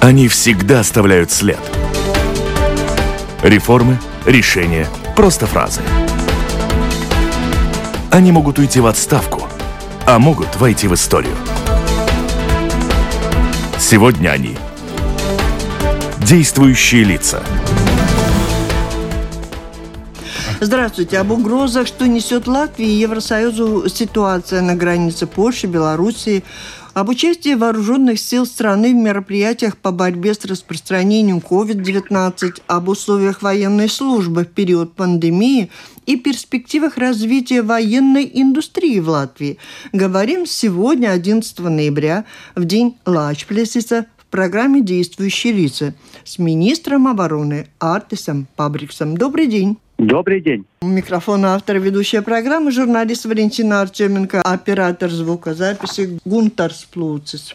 Они всегда оставляют след. Реформы, решения, просто фразы. Они могут уйти в отставку, а могут войти в историю. Сегодня они действующие лица. Здравствуйте. Об угрозах, что несет Латвии и Евросоюзу ситуация на границе Польши, Белоруссии, об участии вооруженных сил страны в мероприятиях по борьбе с распространением COVID-19, об условиях военной службы в период пандемии и перспективах развития военной индустрии в Латвии. Говорим сегодня, 11 ноября, в день Лачплесиса в программе «Действующие лица» с министром обороны Артисом Пабриксом. Добрый день. Добрый день. Микрофон автор ведущая программы, журналист Валентина Артеменко, оператор звукозаписи Гунтар Сплуцис.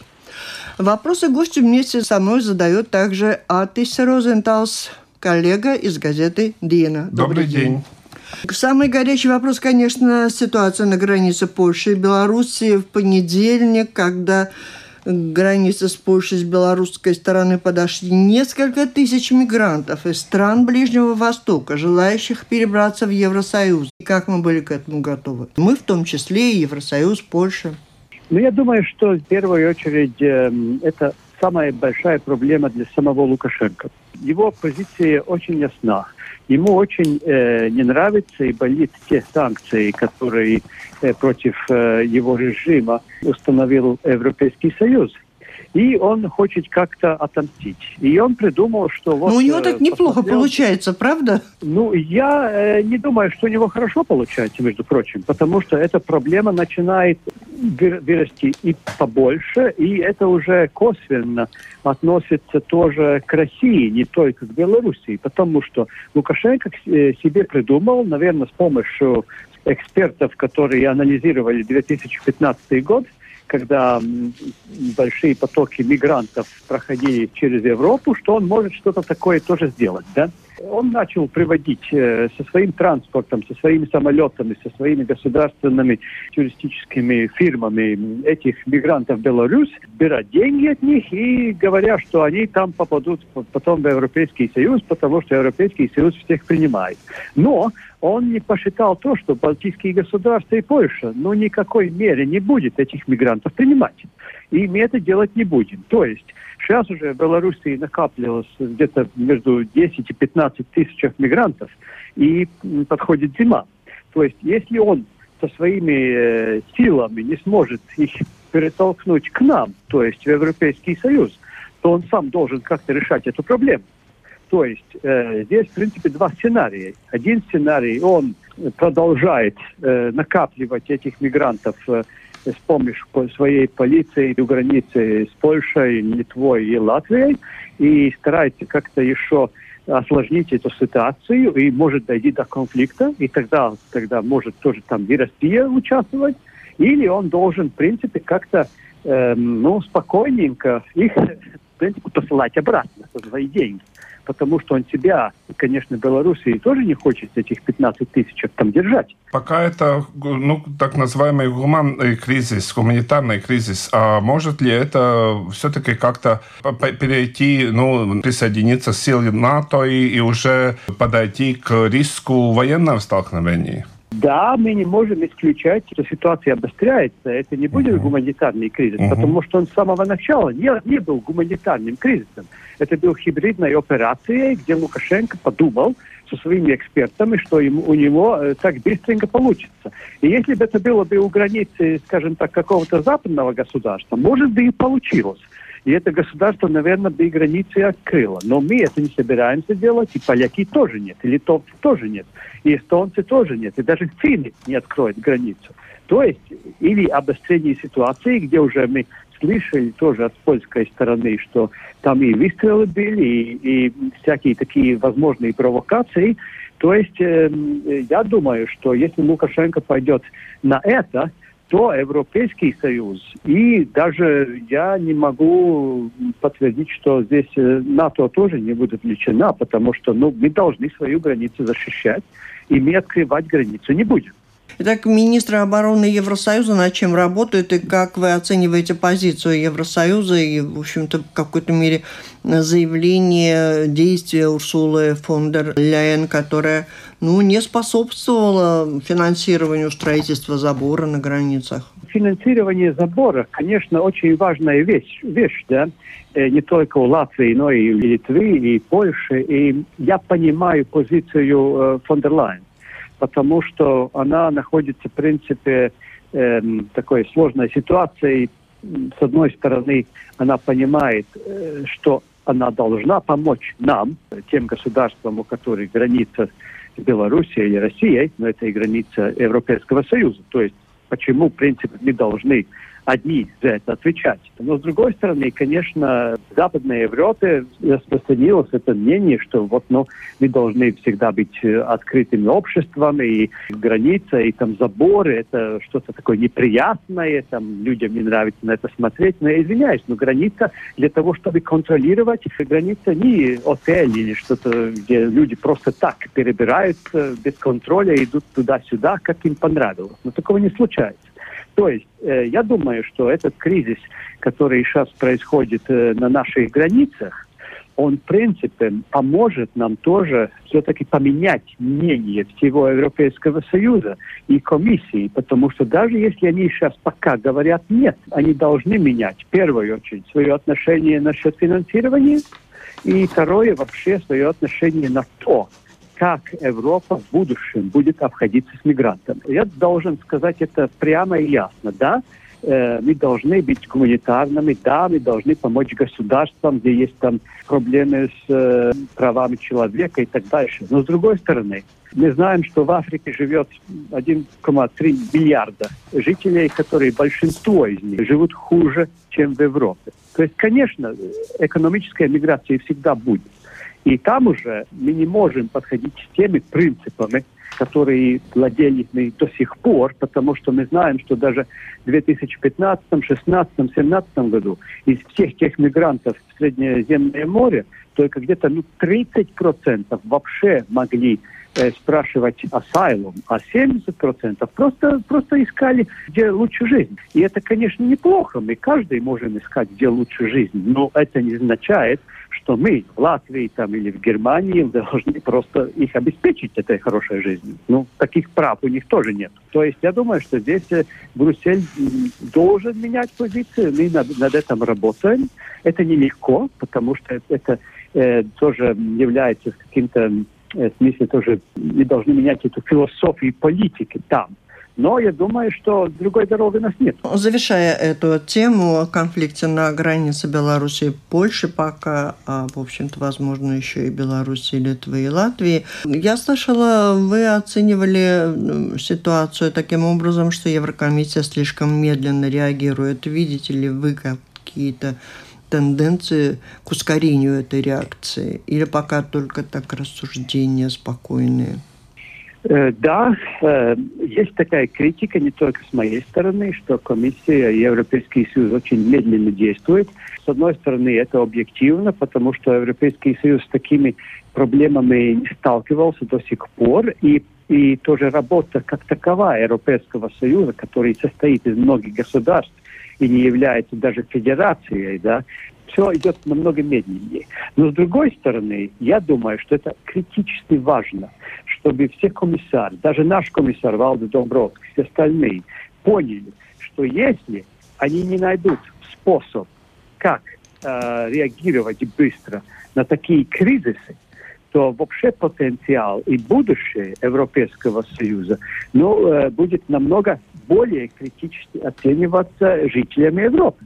Вопросы гостю вместе со мной задает также Атис Розенталс, коллега из газеты «Дина». Добрый, Добрый день. день. Самый горячий вопрос, конечно, ситуация на границе Польши и Беларуси в понедельник, когда границы с Польшей с белорусской стороны подошли несколько тысяч мигрантов из стран Ближнего Востока, желающих перебраться в Евросоюз. И как мы были к этому готовы? Мы в том числе и Евросоюз, Польша. Ну, я думаю, что в первую очередь э, это самая большая проблема для самого Лукашенко. Его позиция очень ясна. Ему очень э, не нравятся и болит те санкции, которые э, против э, его режима установил Европейский Союз. И он хочет как-то отомстить. И он придумал, что вот... Ну, у него так э, неплохо посмотрел... получается, правда? Ну, я э, не думаю, что у него хорошо получается, между прочим, потому что эта проблема начинает вырасти и побольше, и это уже косвенно относится тоже к России, не только к Белоруссии, потому что Лукашенко э, себе придумал, наверное, с помощью экспертов, которые анализировали 2015 год, когда большие потоки мигрантов проходили через Европу, что он может что-то такое тоже сделать, да? Он начал приводить э, со своим транспортом, со своими самолетами, со своими государственными туристическими фирмами этих мигрантов в Беларусь, брать деньги от них и говоря, что они там попадут потом в Европейский Союз, потому что Европейский Союз всех принимает. Но он не посчитал то, что Балтийские государства и Польша, ну, никакой мере не будет этих мигрантов принимать. И мы это делать не будем. То есть сейчас уже в Белоруссии накапливалось где-то между 10 и 15 тысяч мигрантов, и подходит зима. То есть если он со своими э, силами не сможет их перетолкнуть к нам, то есть в Европейский Союз, то он сам должен как-то решать эту проблему. То есть э, здесь, в принципе, два сценария. Один сценарий, он продолжает э, накапливать этих мигрантов э, с помощью своей полиции у границы с Польшей, Литвой и Латвией и старается как-то еще осложнить эту ситуацию и может дойти до конфликта, и тогда, тогда может тоже там и Россия участвовать, или он должен, в принципе, как-то э, ну, спокойненько их, в принципе, посылать обратно за свои деньги потому что он себя, конечно, Белоруссии тоже не хочет этих 15 тысяч там держать. Пока это, ну, так называемый гуманный кризис, гуманитарный кризис, а может ли это все-таки как-то перейти, ну, присоединиться к силе НАТО и, и уже подойти к риску военного столкновения? Да, мы не можем исключать, что ситуация обостряется. Это не будет uh-huh. гуманитарный кризис, uh-huh. потому что он с самого начала не, не был гуманитарным кризисом. Это был хибридной операцией, где Лукашенко подумал со своими экспертами, что ему, у него э, так быстренько получится. И если бы это было бы у границы, скажем так, какого-то западного государства, может бы и получилось. И это государство, наверное, бы и границы открыло. Но мы это не собираемся делать, и поляки тоже нет, и литовцы тоже нет, и эстонцы тоже нет, и даже финны не откроют границу. То есть, или обострение ситуации, где уже мы слышали тоже от польской стороны, что там и выстрелы были, и, и всякие такие возможные провокации. То есть, э, я думаю, что если Лукашенко пойдет на это, то Европейский Союз. И даже я не могу подтвердить, что здесь э, НАТО тоже не будет включена, потому что ну, мы должны свою границу защищать, и мы открывать границу не будем. Итак, министры обороны Евросоюза над чем работают и как вы оцениваете позицию Евросоюза и, в общем-то, в какой-то мере заявление, действия Урсулы фон дер Ляйен, которая ну, не способствовала финансированию строительства забора на границах? Финансирование забора, конечно, очень важная вещь, вещь да? Э, не только у Латвии, но и Литвы, и Польши. И я понимаю позицию э, фон дер Лайен, потому что она находится, в принципе, э, такой сложной ситуации. С одной стороны, она понимает, э, что она должна помочь нам, тем государствам, у которых граница с Белоруссией или Россией, но это и граница Европейского Союза. То есть почему, в принципе, мы должны одни за это отвечать. Но с другой стороны, конечно, в Западной Европе распространилось это мнение, что вот, ну, мы должны всегда быть э, открытыми обществом, и граница, и там заборы, это что-то такое неприятное, там людям не нравится на это смотреть. Но я извиняюсь, но граница для того, чтобы контролировать, граница не отель или что-то, где люди просто так перебираются без контроля, идут туда-сюда, как им понравилось. Но такого не случается. То есть э, я думаю, что этот кризис, который сейчас происходит э, на наших границах, он, в принципе, поможет нам тоже все-таки поменять мнение всего Европейского Союза и комиссии, потому что даже если они сейчас пока говорят нет, они должны менять, в первую очередь, свое отношение насчет финансирования, и второе, вообще свое отношение на то, как Европа в будущем будет обходиться с мигрантами. Я должен сказать это прямо и ясно. Да, э, мы должны быть гуманитарными, да, мы должны помочь государствам, где есть там проблемы с э, правами человека и так дальше. Но с другой стороны, мы знаем, что в Африке живет 1,3 миллиарда жителей, которые большинство из них живут хуже, чем в Европе. То есть, конечно, экономическая миграция всегда будет. И там уже мы не можем подходить с теми принципами, которые владели мы до сих пор, потому что мы знаем, что даже в 2015, 2016, 2017 году из всех тех мигрантов в Среднеземное море только где-то ну, 30% вообще могли э, спрашивать асайлум, а 70% просто, просто искали, где лучше жизнь. И это, конечно, неплохо. Мы каждый можем искать, где лучше жизнь. Но это не означает, что мы в Латвии там, или в Германии должны просто их обеспечить этой хорошей жизнью. Ну, таких прав у них тоже нет. То есть я думаю, что здесь э, Брюссель должен менять позицию. Мы над, над этим работаем. Это нелегко, потому что это э, тоже является каким-то э, смысле тоже мы должны менять эту философию политики там. Но я думаю, что другой дороги у нас нет. Завершая эту тему о конфликте на границе Беларуси и Польши пока, а, в общем-то, возможно, еще и Беларуси, Литвы и Латвии, я слышала, вы оценивали ситуацию таким образом, что Еврокомиссия слишком медленно реагирует. Видите ли вы какие-то тенденции к ускорению этой реакции? Или пока только так рассуждения спокойные? Э, да, э, есть такая критика не только с моей стороны, что комиссия и Европейский Союз очень медленно действуют. С одной стороны, это объективно, потому что Европейский Союз с такими проблемами сталкивался до сих пор, и и тоже работа как таковая Европейского Союза, который состоит из многих государств и не является даже федерацией, да, все идет намного медленнее. Но с другой стороны, я думаю, что это критически важно, чтобы все комиссары, даже наш комиссар Валда Домбровский, все остальные, поняли, что если они не найдут способ, как э, реагировать быстро на такие кризисы, то вообще потенциал и будущее Европейского Союза ну, э, будет намного более критически оцениваться жителями Европы.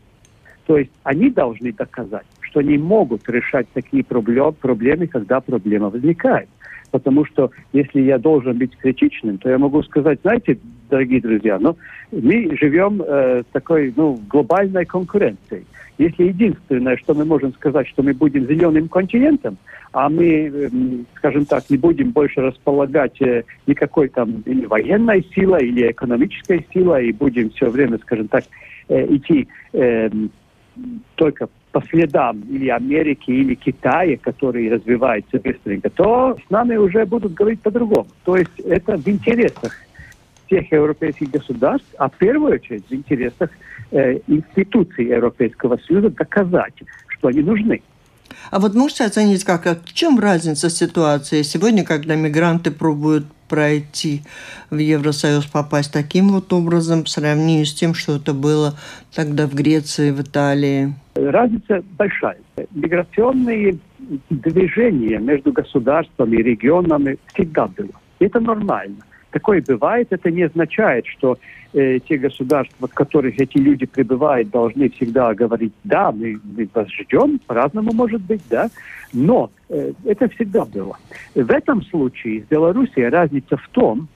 То есть они должны доказать, что они могут решать такие проблемы, когда проблема возникает. Потому что если я должен быть критичным, то я могу сказать, знаете, дорогие друзья, ну, мы живем э, такой ну, глобальной конкуренцией. Если единственное, что мы можем сказать, что мы будем зеленым континентом, а мы, э, скажем так, не будем больше располагать э, никакой там или военной силой, или экономической силой, и будем все время, скажем так, э, идти э, только по следам или Америки, или Китая, которые развиваются быстренько, то с нами уже будут говорить по-другому. То есть это в интересах всех европейских государств, а в первую очередь в интересах э, институций Европейского Союза доказать, что они нужны. А вот можете оценить, как, в чем разница ситуации сегодня, когда мигранты пробуют пройти в Евросоюз, попасть таким вот образом, в сравнении с тем, что это было тогда в Греции, в Италии? Разница большая. Миграционные движения между государствами и регионами всегда было. Это нормально. Такое бывает, это не означает, что э, те государства, в которых эти люди пребывают, должны всегда говорить, да, мы, мы вас ждем, по-разному может быть, да, но э, это всегда было. В этом случае с Белоруссией разница в том,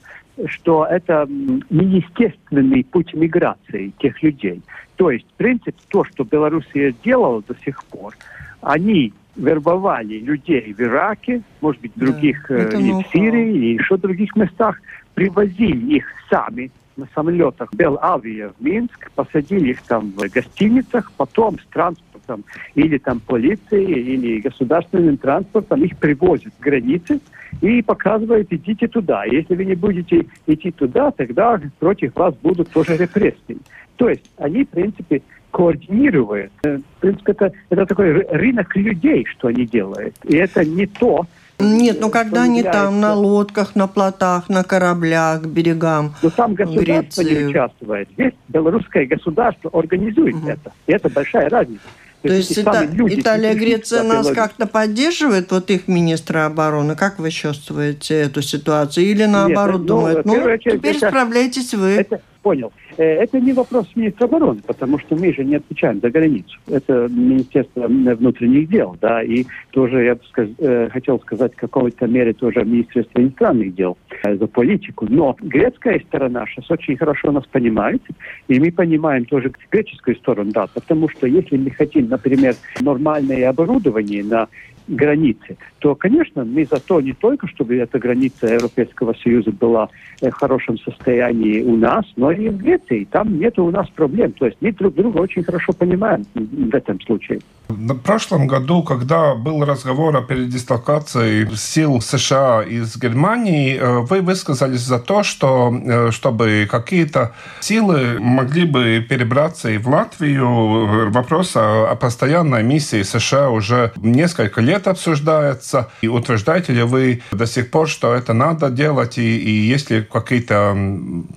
что это неестественный путь миграции тех людей. То есть, в принципе, то, что Белоруссия делала до сих пор, они вербовали людей в Ираке, может быть, других, да, э, и в Сирии, и еще других местах, привозили их сами на самолетах Белавия в Минск, посадили их там в гостиницах, потом с транспортом или там полицией, или государственным транспортом их привозят к границе и показывают, идите туда. Если вы не будете идти туда, тогда против вас будут тоже репрессии. То есть они, в принципе, координируют. Э, в принципе, это, это такой рынок людей, что они делают. И это не то, нет, ну когда они там на лодках, на плотах, на кораблях к берегам. Но там государство Греции. не участвует. Здесь белорусское государство организует угу. это. И это большая разница. То, То есть Ита- люди, Италия, Греция нас как-то поддерживает, вот их министра обороны. Как вы чувствуете эту ситуацию? Или наоборот Нет, ну, думают, ну, ну теперь это, справляйтесь вы. Это, понял. Э, это не вопрос министра обороны, потому что мы же не отвечаем за границу. Это Министерство внутренних дел, да, и тоже я бы сказ, э, хотел сказать в какой-то мере тоже Министерство иностранных дел э, за политику. Но грецкая сторона сейчас очень хорошо нас понимает, и мы понимаем тоже греческую сторону, да, потому что если мы хотим, например, нормальное оборудование на границы, то, конечно, мы за то не только, чтобы эта граница Европейского Союза была в хорошем состоянии у нас, но и в Греции. Там нет у нас проблем. То есть мы друг друга очень хорошо понимаем в этом случае. В прошлом году, когда был разговор о передислокации сил США из Германии, э, вы высказались за то, что э, чтобы какие-то силы могли бы перебраться и в Латвию. Вопрос о постоянной миссии США уже несколько лет обсуждается. И утверждаете ли вы до сих пор, что это надо делать, и, и есть ли какие-то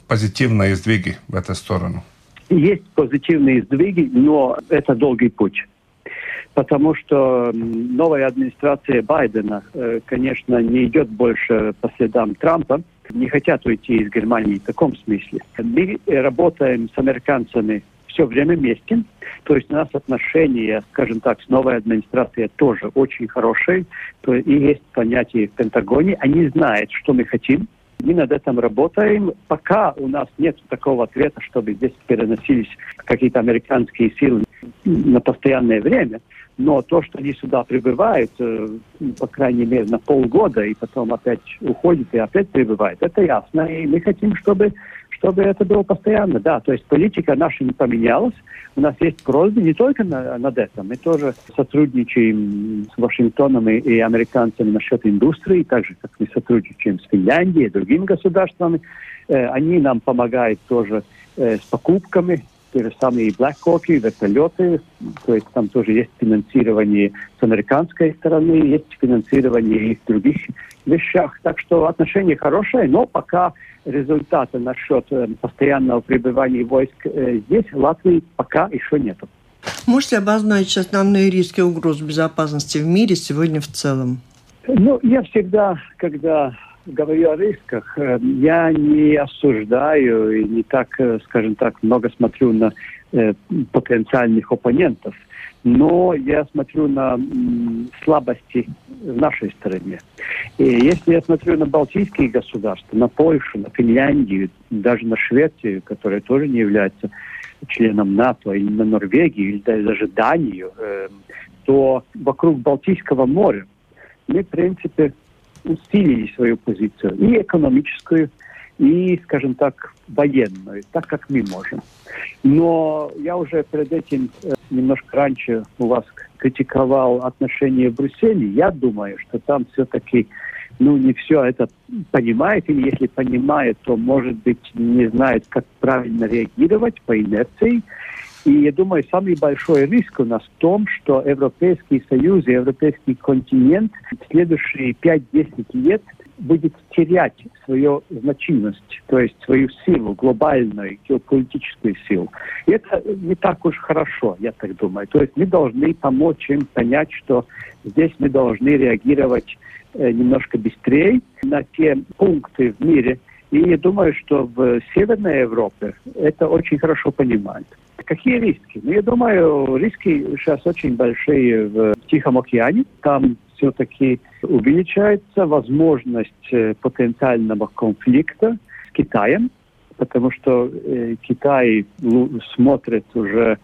позитивные сдвиги в эту сторону? Есть позитивные сдвиги, но это долгий путь потому что новая администрация Байдена, э, конечно, не идет больше по следам Трампа, не хотят уйти из Германии в таком смысле. Мы работаем с американцами все время вместе, то есть у нас отношения, скажем так, с новой администрацией тоже очень хорошие, то и есть понятие в Пентагоне, они знают, что мы хотим, мы над этим работаем. Пока у нас нет такого ответа, чтобы здесь переносились какие-то американские силы на постоянное время. Но то, что они сюда прибывают, э, по крайней мере, на полгода, и потом опять уходят и опять прибывают, это ясно. И мы хотим, чтобы, чтобы это было постоянно. Да, то есть политика наша не поменялась. У нас есть просьбы не только на, над этим. Мы тоже сотрудничаем с Вашингтоном и, и американцами насчет индустрии, так же, как мы сотрудничаем с Финляндией и другими государствами. Э, они нам помогают тоже э, с покупками те же самые Black Hawk, вертолеты, то есть там тоже есть финансирование с американской стороны, есть финансирование и в других вещах. Так что отношения хорошие, но пока результата насчет э, постоянного пребывания войск э, здесь, в Латвии, пока еще нету. Можете обозначить основные риски угроз безопасности в мире сегодня в целом? Ну, я всегда, когда говорю о рисках, э, я не осуждаю и не так, э, скажем так, много смотрю на э, потенциальных оппонентов, но я смотрю на слабости в нашей стране. И если я смотрю на Балтийские государства, на Польшу, на Финляндию, даже на Швецию, которая тоже не является членом НАТО, или на Норвегию, или даже Данию, то вокруг Балтийского моря мы, в принципе, усилили свою позицию, и экономическую, и, скажем так, военную, так как мы можем. Но я уже перед этим э, немножко раньше у вас критиковал отношения в Брюсселе. Я думаю, что там все-таки ну, не все это понимает, или если понимает, то, может быть, не знает, как правильно реагировать по инерции. И я думаю, самый большой риск у нас в том, что Европейский Союз и Европейский континент в следующие 5-10 лет будет терять свою значимость, то есть свою силу, глобальную геополитическую силу. И это не так уж хорошо, я так думаю. То есть мы должны помочь им понять, что здесь мы должны реагировать э, немножко быстрее на те пункты в мире. И я думаю, что в Северной Европе это очень хорошо понимают. Какие риски? Ну, я думаю, риски сейчас очень большие в Тихом океане. Там все-таки увеличивается возможность э, потенциального конфликта с Китаем, потому что э, Китай смотрит уже,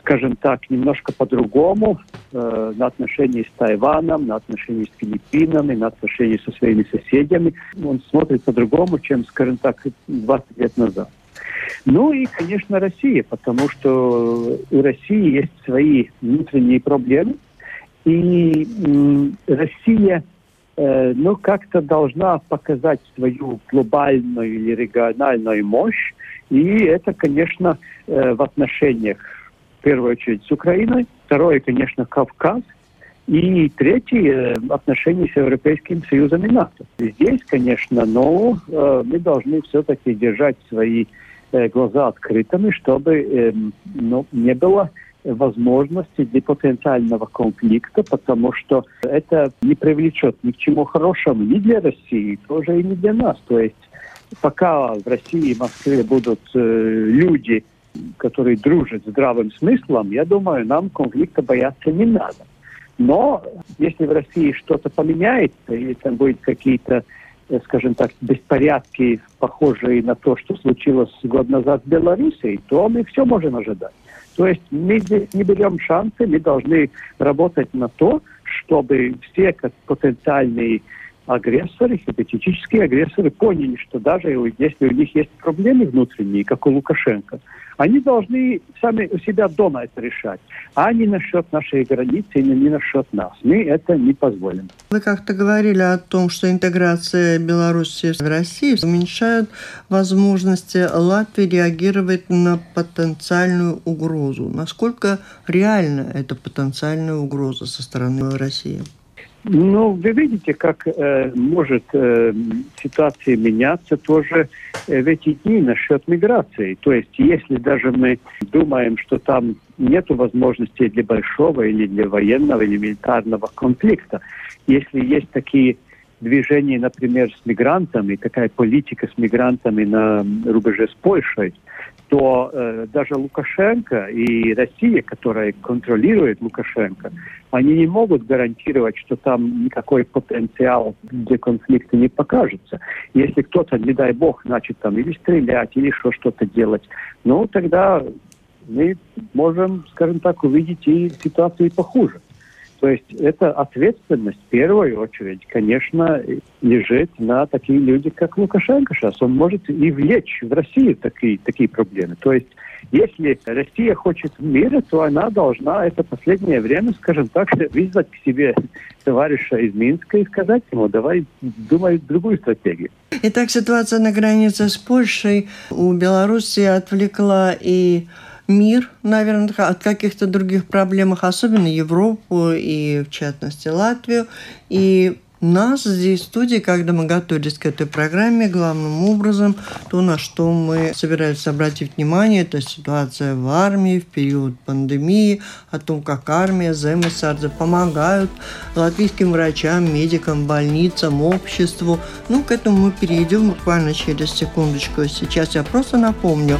скажем так, немножко по-другому э, на отношения с Тайваном, на отношения с Филиппинами, на отношения со своими соседями. Он смотрит по-другому, чем, скажем так, 20 лет назад. Ну и, конечно, Россия, потому что у России есть свои внутренние проблемы. И м, Россия э, ну, как-то должна показать свою глобальную или региональную мощь. И это, конечно, э, в отношениях, в первую очередь, с Украиной. Второе, конечно, Кавказ. И третье, э, отношения с Европейским Союзом и НАТО. Здесь, конечно, но э, мы должны все-таки держать свои Э, глаза открытыми, чтобы э, ну, не было возможности для потенциального конфликта, потому что это не привлечет ни к чему хорошему ни для России, тоже и не для нас. То есть пока в России и Москве будут э, люди, которые дружат с здравым смыслом, я думаю, нам конфликта бояться не надо. Но если в России что-то поменяется, или там будет какие-то Э, скажем так, беспорядки, похожие на то, что случилось год назад в Беларуси, то мы все можем ожидать. То есть мы здесь не берем шансы, мы должны работать на то, чтобы все как потенциальные агрессоры, гипотетические агрессоры поняли, что даже если у них есть проблемы внутренние, как у Лукашенко, они должны сами у себя дома это решать, а не насчет нашей границы, не, не насчет нас. Мы это не позволим. Вы как-то говорили о том, что интеграция Беларуси в Россию уменьшает возможности Латвии реагировать на потенциальную угрозу. Насколько реальна эта потенциальная угроза со стороны России? Ну, вы видите, как э, может э, ситуация меняться тоже э, в эти дни насчет миграции. То есть, если даже мы думаем, что там нет возможностей для большого или для военного или милитарного конфликта, если есть такие движения, например, с мигрантами, такая политика с мигрантами на рубеже с Польшей, то э, даже Лукашенко и Россия, которая контролирует Лукашенко, они не могут гарантировать, что там никакой потенциал для конфликта не покажется. Если кто-то, не дай бог, начнет там или стрелять, или еще что-то делать, ну тогда мы можем, скажем так, увидеть и ситуации похуже. То есть эта ответственность в первую очередь, конечно, лежит на такие люди, как Лукашенко сейчас. Он может и влечь в Россию такие, такие проблемы. То есть если Россия хочет мира, то она должна это последнее время, скажем так, вызвать к себе товарища из Минска и сказать ему, давай думай другую стратегию. Итак, ситуация на границе с Польшей у Беларуси отвлекла и мир, наверное, от каких-то других проблем, особенно Европу и, в частности, Латвию. И нас здесь в студии, когда мы готовились к этой программе, главным образом, то, на что мы собирались обратить внимание, это ситуация в армии в период пандемии, о том, как армия, ЗМСРД помогают латвийским врачам, медикам, больницам, обществу. Ну, к этому мы перейдем буквально через секундочку. Сейчас я просто напомню,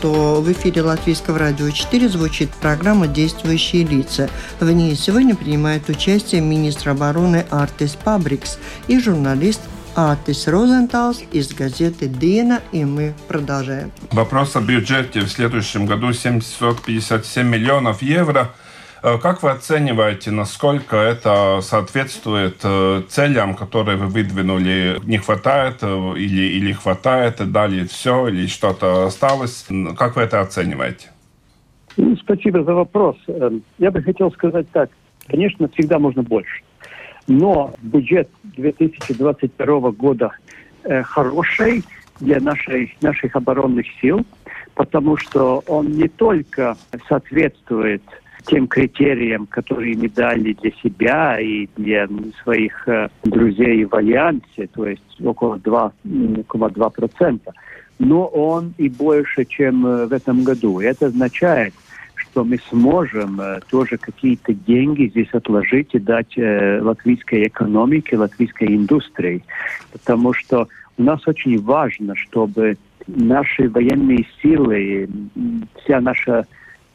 что в эфире Латвийского радио 4 звучит программа «Действующие лица». В ней сегодня принимает участие министр обороны Артис Пабрикс и журналист Атис Розенталс из газеты «Дина», и мы продолжаем. Вопрос о бюджете в следующем году 757 миллионов евро – как вы оцениваете, насколько это соответствует э, целям, которые вы выдвинули? Не хватает э, или, или хватает, и дали все, или что-то осталось? Как вы это оцениваете? Ну, спасибо за вопрос. Эм, я бы хотел сказать так. Конечно, всегда можно больше. Но бюджет 2022 года э, хороший для нашей, наших оборонных сил, потому что он не только соответствует тем критериям, которые мы дали для себя и для своих э, друзей в Альянсе, то есть около 2,2%, но он и больше, чем э, в этом году. Это означает, что мы сможем э, тоже какие-то деньги здесь отложить и дать латвийской экономике, латвийской индустрии. Потому что у нас очень важно, чтобы наши военные силы, вся наша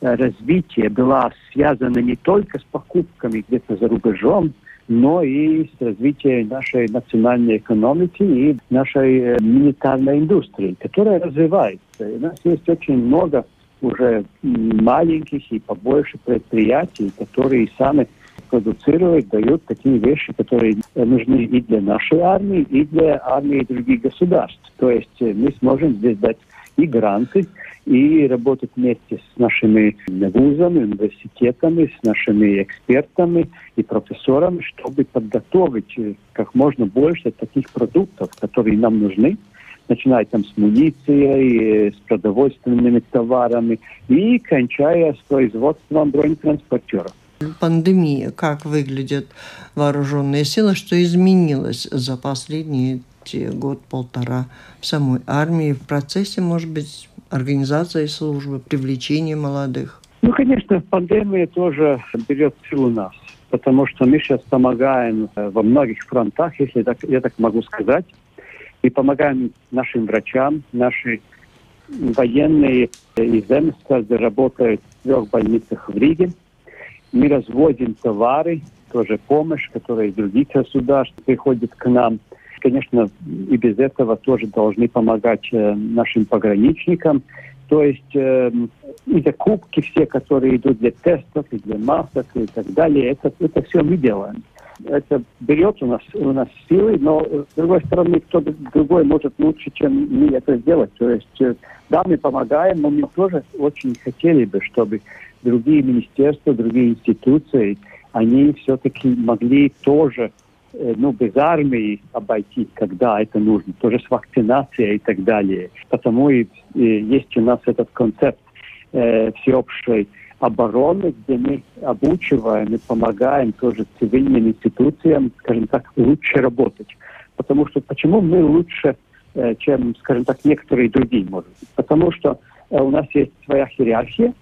развитие была связана не только с покупками где-то за рубежом, но и с развитием нашей национальной экономики и нашей э, милитарной индустрии, которая развивается. у нас есть очень много уже маленьких и побольше предприятий, которые сами продуцируют, дают такие вещи, которые нужны и для нашей армии, и для армии других государств. То есть э, мы сможем здесь дать и гранты, и работать вместе с нашими вузами, университетами, с нашими экспертами и профессорами, чтобы подготовить э, как можно больше таких продуктов, которые нам нужны, начиная там с муницией, с продовольственными товарами и кончая с производством бронетранспортеров. Пандемия, как выглядят вооруженные силы, что изменилось за последние год-полтора в самой армии, в процессе, может быть, организации службы, привлечения молодых? Ну, конечно, пандемия тоже берет силу нас, потому что мы сейчас помогаем э, во многих фронтах, если так, я так могу сказать. Мы помогаем нашим врачам, наши военные из Эмскада работают в трех больницах в Риге. Мы разводим товары, тоже помощь, которая из других государств приходит к нам. Конечно, и без этого тоже должны помогать э, нашим пограничникам. То есть э, и закупки все, которые идут для тестов, и для масок и так далее, это, это все мы делаем это берет у нас, у нас силы, но с другой стороны, кто другой может лучше, чем мы это сделать. То есть, э, да, мы помогаем, но мы тоже очень хотели бы, чтобы другие министерства, другие институции, они все-таки могли тоже э, ну, без армии обойти, когда это нужно, тоже с вакцинацией и так далее. Потому и, и есть у нас этот концепт э, всеобщей обороны, где мы обучиваем и помогаем тоже цивильным институциям, скажем так, лучше работать. Потому что почему мы лучше, э, чем, скажем так, некоторые другие, может быть? Потому что э, у нас есть своя иерархия,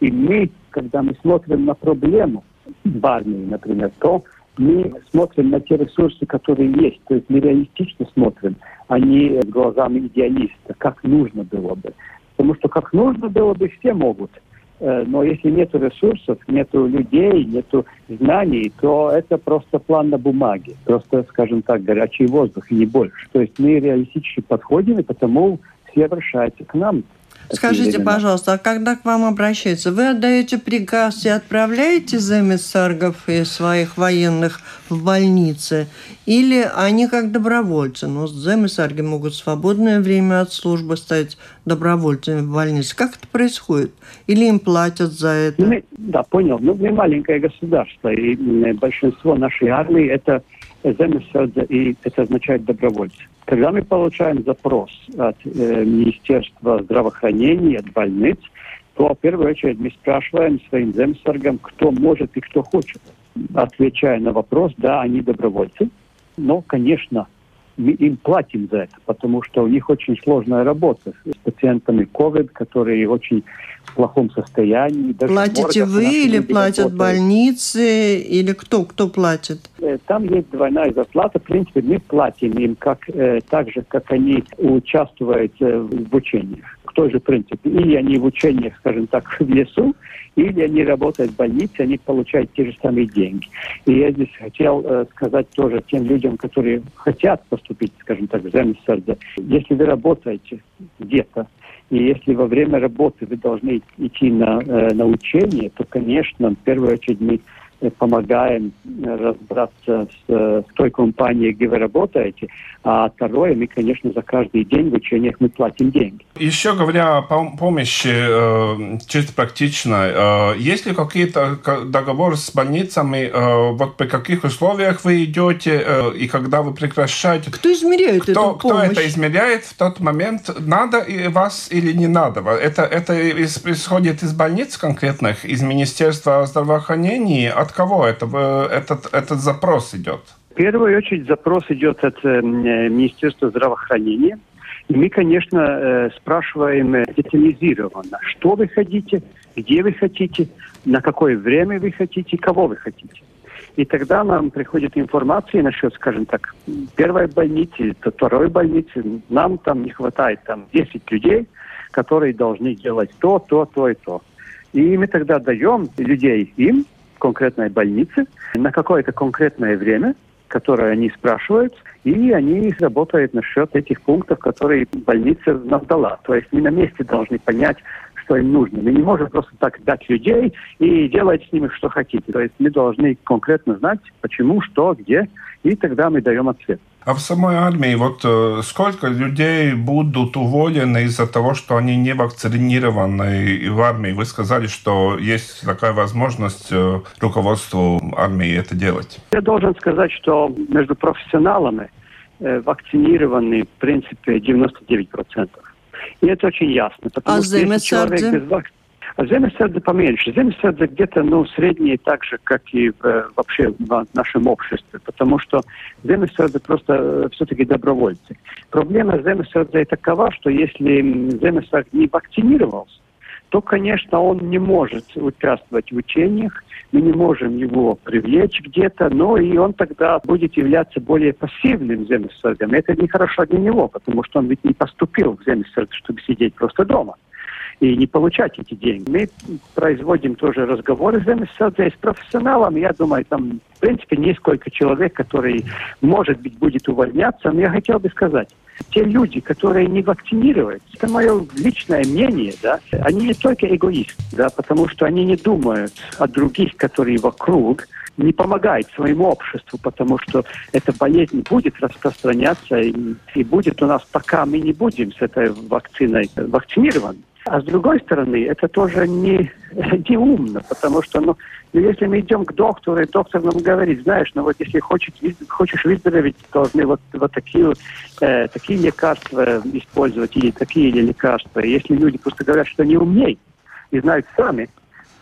и мы, когда мы смотрим на проблему в армии, например, то мы смотрим на те ресурсы, которые есть. То есть мы реалистично смотрим, а не глазами идеалиста, как нужно было бы. Потому что как нужно было бы, все могут – Э, но если нет ресурсов, нет людей, нет знаний, то это просто план на бумаге, просто, скажем так, горячий воздух и не больше. То есть мы реалистически подходим, и потому все обращаются к нам. Скажите, пожалуйста, а когда к вам обращаются, вы отдаете приказ и отправляете заместсаргов и своих военных в больницы? Или они как добровольцы? Ну, заместсарги могут в свободное время от службы стать добровольцами в больнице. Как это происходит? Или им платят за это? Мы, да, понял. Ну, мы маленькое государство, и большинство нашей армии – это заместсарги, и это означает добровольцы. Когда мы получаем запрос от э, Министерства здравоохранения, от больниц, то в первую очередь мы спрашиваем своим земсоргам, кто может и кто хочет. Отвечая на вопрос, да, они добровольцы, но, конечно, мы им платим за это, потому что у них очень сложная работа с пациентами COVID, которые очень в плохом состоянии. Даже Платите вы или платят работают. больницы, или кто, кто платит? Э, там есть двойная зарплата. В принципе, мы платим им как, э, так же, как они участвуют э, в учениях той же принципе. Или они в учениях, скажем так, в лесу, или они работают в больнице, они получают те же самые деньги. И я здесь хотел э, сказать тоже тем людям, которые хотят поступить, скажем так, в Земсерде, если вы работаете где-то, и если во время работы вы должны идти на, э, на учение, то, конечно, в первую очередь мы помогаем разбираться с, с той компанией, где вы работаете. А второе, мы, конечно, за каждый день в учениях мы платим деньги. Еще говоря о помощи э, чисто практичной, э, есть ли какие-то договоры с больницами, э, вот при каких условиях вы идете э, и когда вы прекращаете? Кто измеряет кто, эту помощь? Кто это измеряет в тот момент? Надо и вас или не надо? Это, это происходит из больниц конкретных, из Министерства здравоохранения? От кого это, этот, этот запрос идет? В первую очередь запрос идет от э, Министерства здравоохранения. И мы, конечно, э, спрашиваем детализированно, что вы хотите, где вы хотите, на какое время вы хотите, кого вы хотите. И тогда нам приходит информация насчет, скажем так, первой больницы, второй больницы. Нам там не хватает там 10 людей, которые должны делать то, то, то и то. И мы тогда даем людей им, конкретной больнице, на какое-то конкретное время, которое они спрашивают, и они работают насчет этих пунктов, которые больница нам дала. То есть мы на месте должны понять, что им нужно. Мы не можем просто так дать людей и делать с ними, что хотите. То есть мы должны конкретно знать, почему, что, где, и тогда мы даем ответ. А в самой армии вот э, сколько людей будут уволены из-за того, что они не вакцинированы в армии? Вы сказали, что есть такая возможность э, руководству армии это делать. Я должен сказать, что между профессионалами э, вакцинированы в принципе 99%. И это очень ясно. Потому а что если человек без вакцины... А землесердие поменьше. Землесердие где-то, ну, среднее так же, как и в, вообще в нашем обществе, потому что землесердие просто э, все-таки добровольцы. Проблема землесердия такова, что если землесердие не вакцинировался, то, конечно, он не может участвовать в учениях, мы не можем его привлечь где-то, но и он тогда будет являться более пассивным землесердием. Это нехорошо для него, потому что он ведь не поступил в землесердие, чтобы сидеть просто дома и не получать эти деньги. Мы производим тоже разговоры с с профессионалом. Я думаю, там, в принципе, несколько человек, которые, может быть, будет увольняться. Но я хотел бы сказать, те люди, которые не вакцинируются, это мое личное мнение, да, они не только эгоисты, да, потому что они не думают о других, которые вокруг, не помогает своему обществу, потому что эта болезнь будет распространяться и, и будет у нас, пока мы не будем с этой вакциной вакцинированы. А с другой стороны, это тоже не, не умно, потому что, ну, ну, если мы идем к доктору, и доктор нам говорит, знаешь, ну вот если хочешь, хочешь выздороветь, должны вот, вот такие, э, такие лекарства использовать, или такие или лекарства. Если люди просто говорят, что не умеют и знают сами,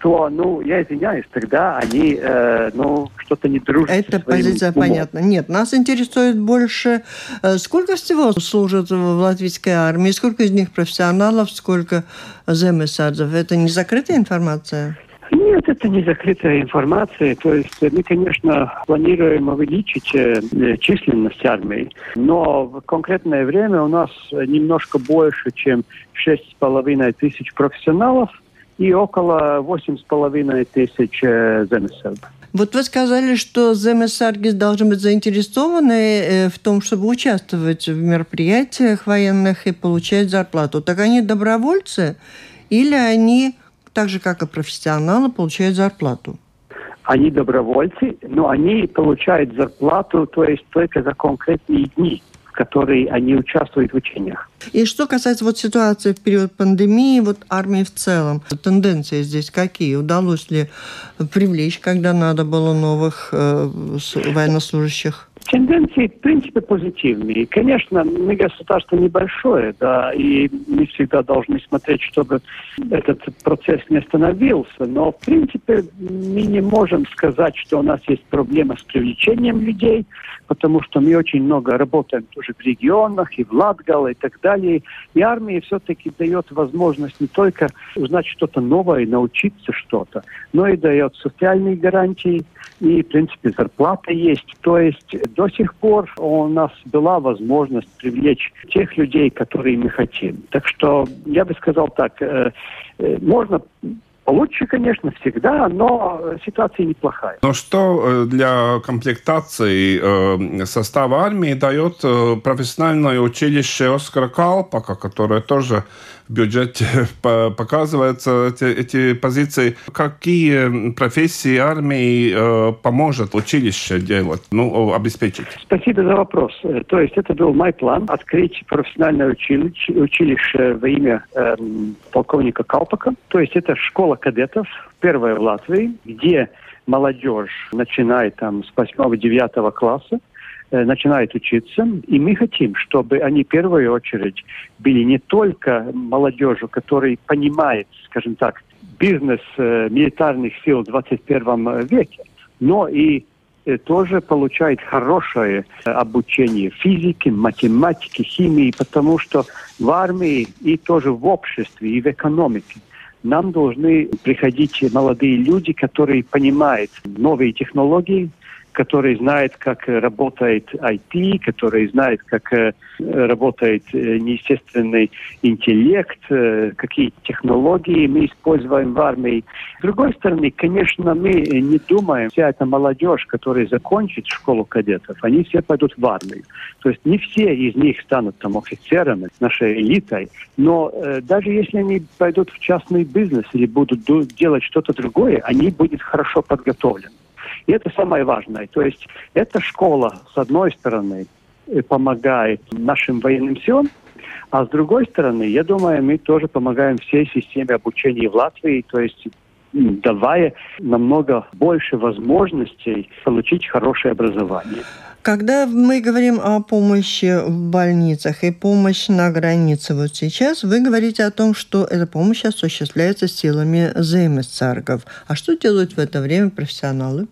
то, ну, я извиняюсь, тогда они, э, ну, что-то не дружат. Эта позиция умом. понятна. Нет, нас интересует больше, э, сколько всего служат в латвийской армии, сколько из них профессионалов, сколько земесадзов. Это не закрытая информация? Нет, это не закрытая информация. То есть мы, конечно, планируем увеличить э, численность армии, но в конкретное время у нас немножко больше, чем 6,5 тысяч профессионалов – и около 8,5 тысяч э, земесерб. Вот вы сказали, что земесарги должны быть заинтересованы э, в том, чтобы участвовать в мероприятиях военных и получать зарплату. Так они добровольцы или они, так же как и профессионалы, получают зарплату? Они добровольцы, но они получают зарплату, то есть только за конкретные дни которой они участвуют в учениях. И что касается вот ситуации в период пандемии, вот армии в целом, тенденции здесь какие? Удалось ли привлечь, когда надо было новых э, военнослужащих? Тенденции, в принципе, позитивные. Конечно, мы государство небольшое, да, и мы всегда должны смотреть, чтобы этот процесс не остановился. Но, в принципе, мы не можем сказать, что у нас есть проблема с привлечением людей, потому что мы очень много работаем тоже в регионах, и в Латгал, и так далее. И армия все-таки дает возможность не только узнать что-то новое, научиться что-то, но и дает социальные гарантии, и, в принципе, зарплата есть. То есть до сих пор у нас была возможность привлечь тех людей, которые мы хотим. Так что я бы сказал так, э, э, можно Лучше, конечно, всегда, но ситуация неплохая. Но что для комплектации состава армии дает профессиональное училище Оскара Калпака, которое тоже в бюджете показываются эти, эти позиции. Какие профессии армии э, поможет училище делать, ну, обеспечить? Спасибо за вопрос. Э, то есть это был мой план открыть профессиональное училище, училище во имя э, полковника Калпака. То есть это школа кадетов, первая в Латвии, где молодежь начинает там с 8-9 класса начинают учиться, и мы хотим, чтобы они в первую очередь были не только молодежью, которая понимает, скажем так, бизнес э, милитарных сил в 21 веке, но и э, тоже получает хорошее обучение физике, математике, химии, потому что в армии и тоже в обществе, и в экономике нам должны приходить молодые люди, которые понимают новые технологии, который знает, как работает IT, который знает, как э, работает э, неестественный интеллект, э, какие технологии мы используем в армии. С другой стороны, конечно, мы не думаем, вся эта молодежь, которая закончит школу кадетов, они все пойдут в армию. То есть не все из них станут там офицерами, нашей элитой, но э, даже если они пойдут в частный бизнес или будут делать что-то другое, они будут хорошо подготовлены. И это самое важное. То есть эта школа, с одной стороны, э, помогает нашим военным силам, а с другой стороны, я думаю, мы тоже помогаем всей системе обучения в Латвии, то есть давая намного больше возможностей получить хорошее образование. Когда мы говорим о помощи в больницах и помощь на границе вот сейчас, вы говорите о том, что эта помощь осуществляется силами земецаргов. А что делают в это время профессионалы?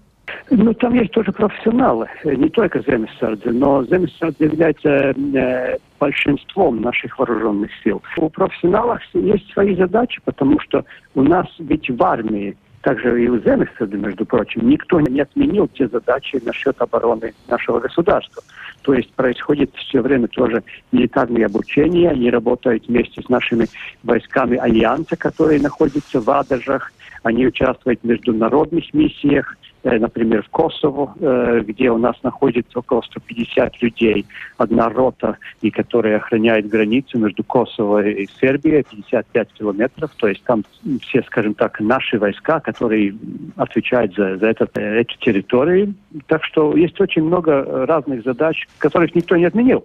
Ну, там есть тоже профессионалы, не только земесардzi, но земесардzi является э, большинством наших вооруженных сил. У профессионалов есть свои задачи, потому что у нас ведь в армии, также и у земесардzi, между прочим, никто не отменил те задачи насчет обороны нашего государства. То есть происходит все время тоже милитарное обучение, они работают вместе с нашими войсками Альянса, которые находятся в Адажах, они участвуют в международных миссиях, Э, например, в Косово, э, где у нас находится около 150 людей, одна рота, и которая охраняет границу между Косово и Сербией, 55 километров, то есть там все, скажем так, наши войска, которые отвечают за, за этот, э, эту территорию. Так что есть очень много разных задач, которых никто не отменил.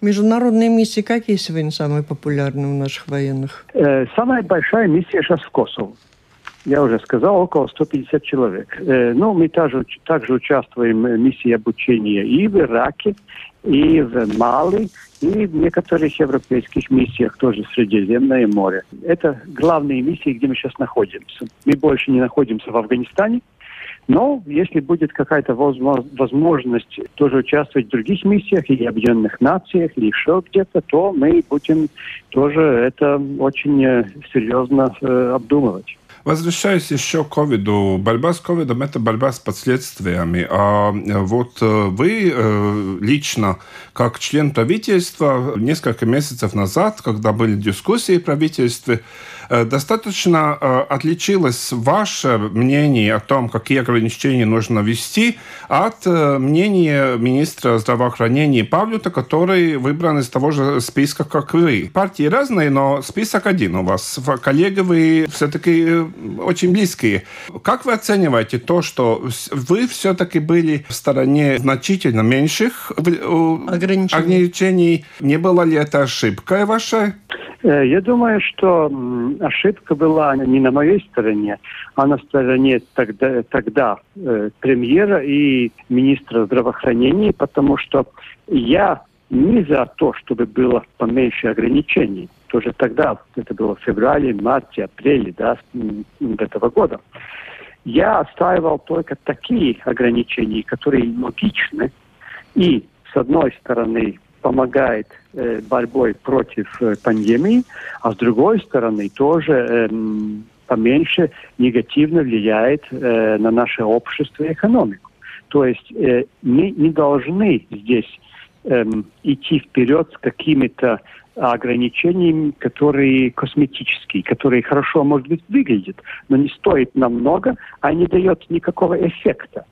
Международные миссии какие сегодня самые популярные у наших военных? Самая большая миссия сейчас в Косово я уже сказал, около 150 человек. Э, ну, мы также, также участвуем в миссии обучения и в Ираке, и в Мали, и в некоторых европейских миссиях тоже Средиземное море. Это главные миссии, где мы сейчас находимся. Мы больше не находимся в Афганистане, но если будет какая-то возможность тоже участвовать в других миссиях или Объединенных Нациях, или еще где-то, то мы будем тоже это очень э, серьезно э, обдумывать. Возвращаясь еще к ковиду, борьба с ковидом – это борьба с последствиями. А вот э, вы э, лично, как член правительства, несколько месяцев назад, когда были дискуссии в правительстве, Э, достаточно э, отличилось ваше мнение о том, какие ограничения нужно ввести, от э, мнения министра здравоохранения Павлюта, который выбран из того же списка, как вы. Партии разные, но список один у вас. Коллеги вы все-таки очень близкие. Как вы оцениваете то, что вы все-таки были в стороне значительно меньших ограничений? ограничений? Не была ли это ошибкой вашей? Э, я думаю, что ошибка была не на моей стороне, а на стороне тогда, тогда э, премьера и министра здравоохранения, потому что я не за то, чтобы было поменьше ограничений. Тоже тогда, это было в феврале, марте, апреле да, этого года. Я отстаивал только такие ограничения, которые логичны и, с одной стороны, помогает э, борьбой против э, пандемии, а с другой стороны тоже э, поменьше негативно влияет э, на наше общество и экономику. То есть э, мы не должны здесь эм, идти вперед с какими-то ограничениями, которые косметические, которые хорошо, может быть, выглядят, но не стоят намного, а не дает никакого эффекта.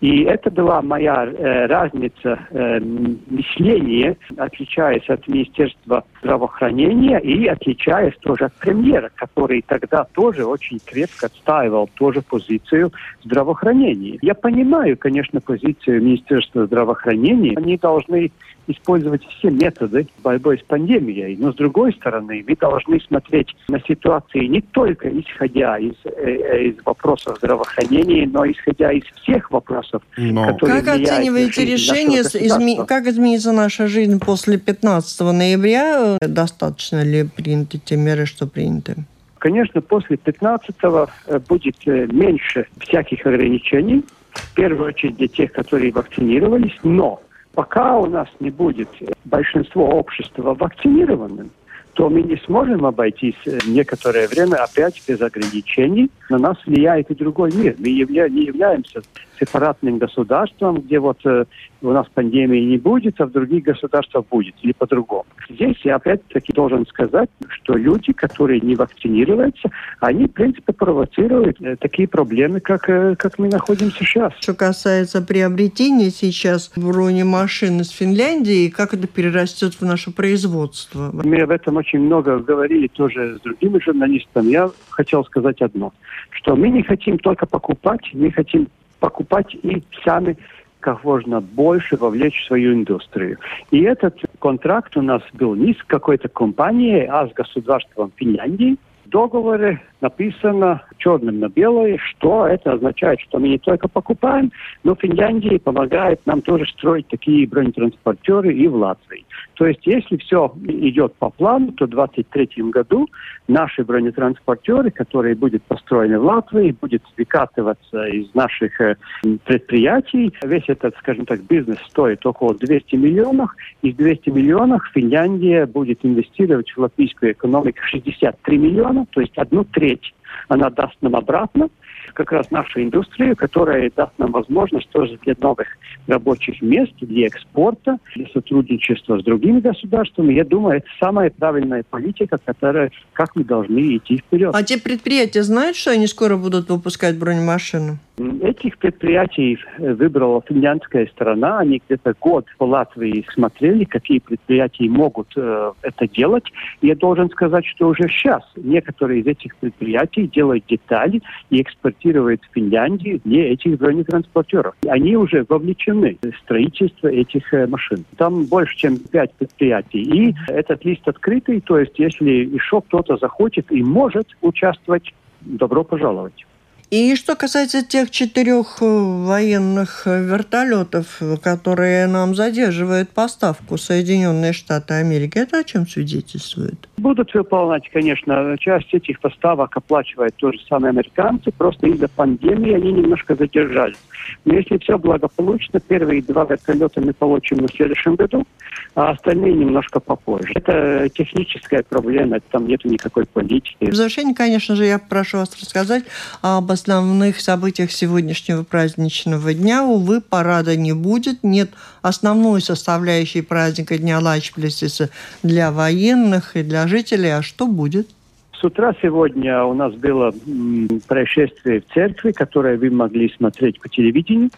И это была моя э, разница э, мышления, отличаясь от Министерства здравоохранения и отличаясь тоже от премьера, который тогда тоже очень крепко отстаивал тоже позицию здравоохранения. Я понимаю, конечно, позицию Министерства здравоохранения. Они должны использовать все методы борьбы с пандемией. Но с другой стороны, мы должны смотреть на ситуации не только исходя из, э, из вопросов здравоохранения, но исходя из всех вопросов, но... которые Как оцениваете решение, изме... как изменится наша жизнь после 15 ноября? Достаточно ли приняты те меры, что приняты? Конечно, после 15-го э, будет э, меньше всяких ограничений, в первую очередь для тех, которые вакцинировались, но пока у нас не будет большинство общества вакцинированным, то мы не сможем обойтись э, некоторое время опять без ограничений. На нас влияет и другой мир. Мы явля не являемся сепаратным государством, где вот э, у нас пандемии не будет, а в других государствах будет, или по-другому. Здесь я опять-таки должен сказать, что люди, которые не вакцинируются, они, в принципе, провоцируют э, такие проблемы, как, э, как мы находимся сейчас. Что касается приобретения сейчас бронемашин из Финляндии, как это перерастет в наше производство? Мы об этом очень много говорили тоже с другими журналистами. Я хотел сказать одно, что мы не хотим только покупать, мы хотим покупать и сами как можно больше вовлечь в свою индустрию. И этот контракт у нас был не с какой-то компанией, а с государством Финляндии. Договоре написано черным на белое, что это означает, что мы не только покупаем, но Финляндия помогает нам тоже строить такие бронетранспортеры и в Латвии. То есть, если все идет по плану, то в 2023 году наши бронетранспортеры, которые будут построены в Латвии, будут выкатываться из наших э, предприятий. Весь этот, скажем так, бизнес стоит около 200 миллионов. Из 200 миллионов Финляндия будет инвестировать в латвийскую экономику 63 миллиона, то есть одну треть она даст нам обратно как раз нашу индустрию, которая даст нам возможность тоже для новых рабочих мест, для экспорта, для сотрудничества с другими государствами. Я думаю, это самая правильная политика, которая, как мы должны идти вперед. А те предприятия знают, что они скоро будут выпускать бронемашины? Этих предприятий выбрала финляндская сторона. Они где-то год в Латвии смотрели, какие предприятия могут э, это делать. Я должен сказать, что уже сейчас некоторые из этих предприятий делают детали и экспортируют в Финляндию для этих бронетранспортеров. Они уже вовлечены в строительство этих э, машин. Там больше, чем пять предприятий. И этот лист открытый, то есть если еще кто-то захочет и может участвовать, добро пожаловать. И что касается тех четырех э, военных э, вертолетов, которые нам задерживают поставку Соединенные Штаты Америки, это о чем свидетельствует? Будут выполнять, конечно. Часть этих поставок оплачивают тоже самые американцы. Просто из-за пандемии они немножко задержались. Но если все благополучно, первые два вертолета мы получим в следующем году, а остальные немножко попозже. Это техническая проблема, там нет никакой политики. В завершение, конечно же, я прошу вас рассказать об основных событиях сегодняшнего праздничного дня. Увы, парада не будет. Нет основной составляющей праздника Дня Лачплесиса для военных и для жителей. А что будет? С утра сегодня у нас было происшествие в церкви, которое вы могли смотреть по телевидению.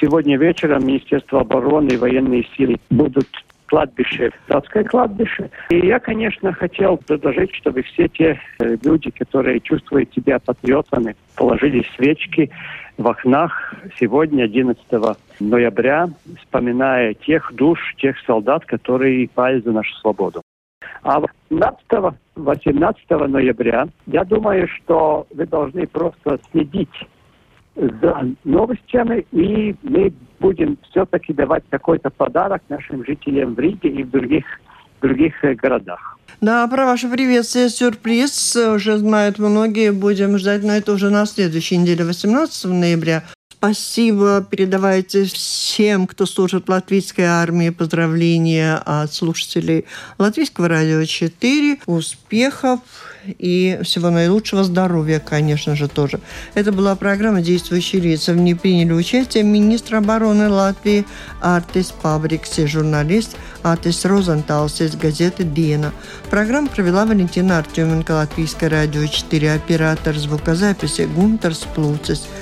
Сегодня вечером Министерство обороны и военные силы будут кладбище, датское кладбище. И я, конечно, хотел предложить, чтобы все те э, люди, которые чувствуют себя патриотами, положили свечки в окнах сегодня, 11 ноября, вспоминая тех душ, тех солдат, которые пали за нашу свободу. А 18, 18 ноября, я думаю, что вы должны просто следить за новостями, и мы будем все-таки давать какой-то подарок нашим жителям в Риге и в других, других э, городах. Да, про ваше приветствие сюрприз уже знают многие. Будем ждать, но это уже на следующей неделе, 18 ноября. Спасибо передавайте всем, кто служит в латвийской армии. Поздравления от слушателей Латвийского радио 4. Успехов и всего наилучшего здоровья, конечно же, тоже. Это была программа «Действующие лица». В ней приняли участие министр обороны Латвии Артис Пабрикс и журналист Атис Розенталс из газеты «Диена». Программу провела Валентина Артеменко, Латвийское радио 4, оператор звукозаписи Гунтерс Плуцис –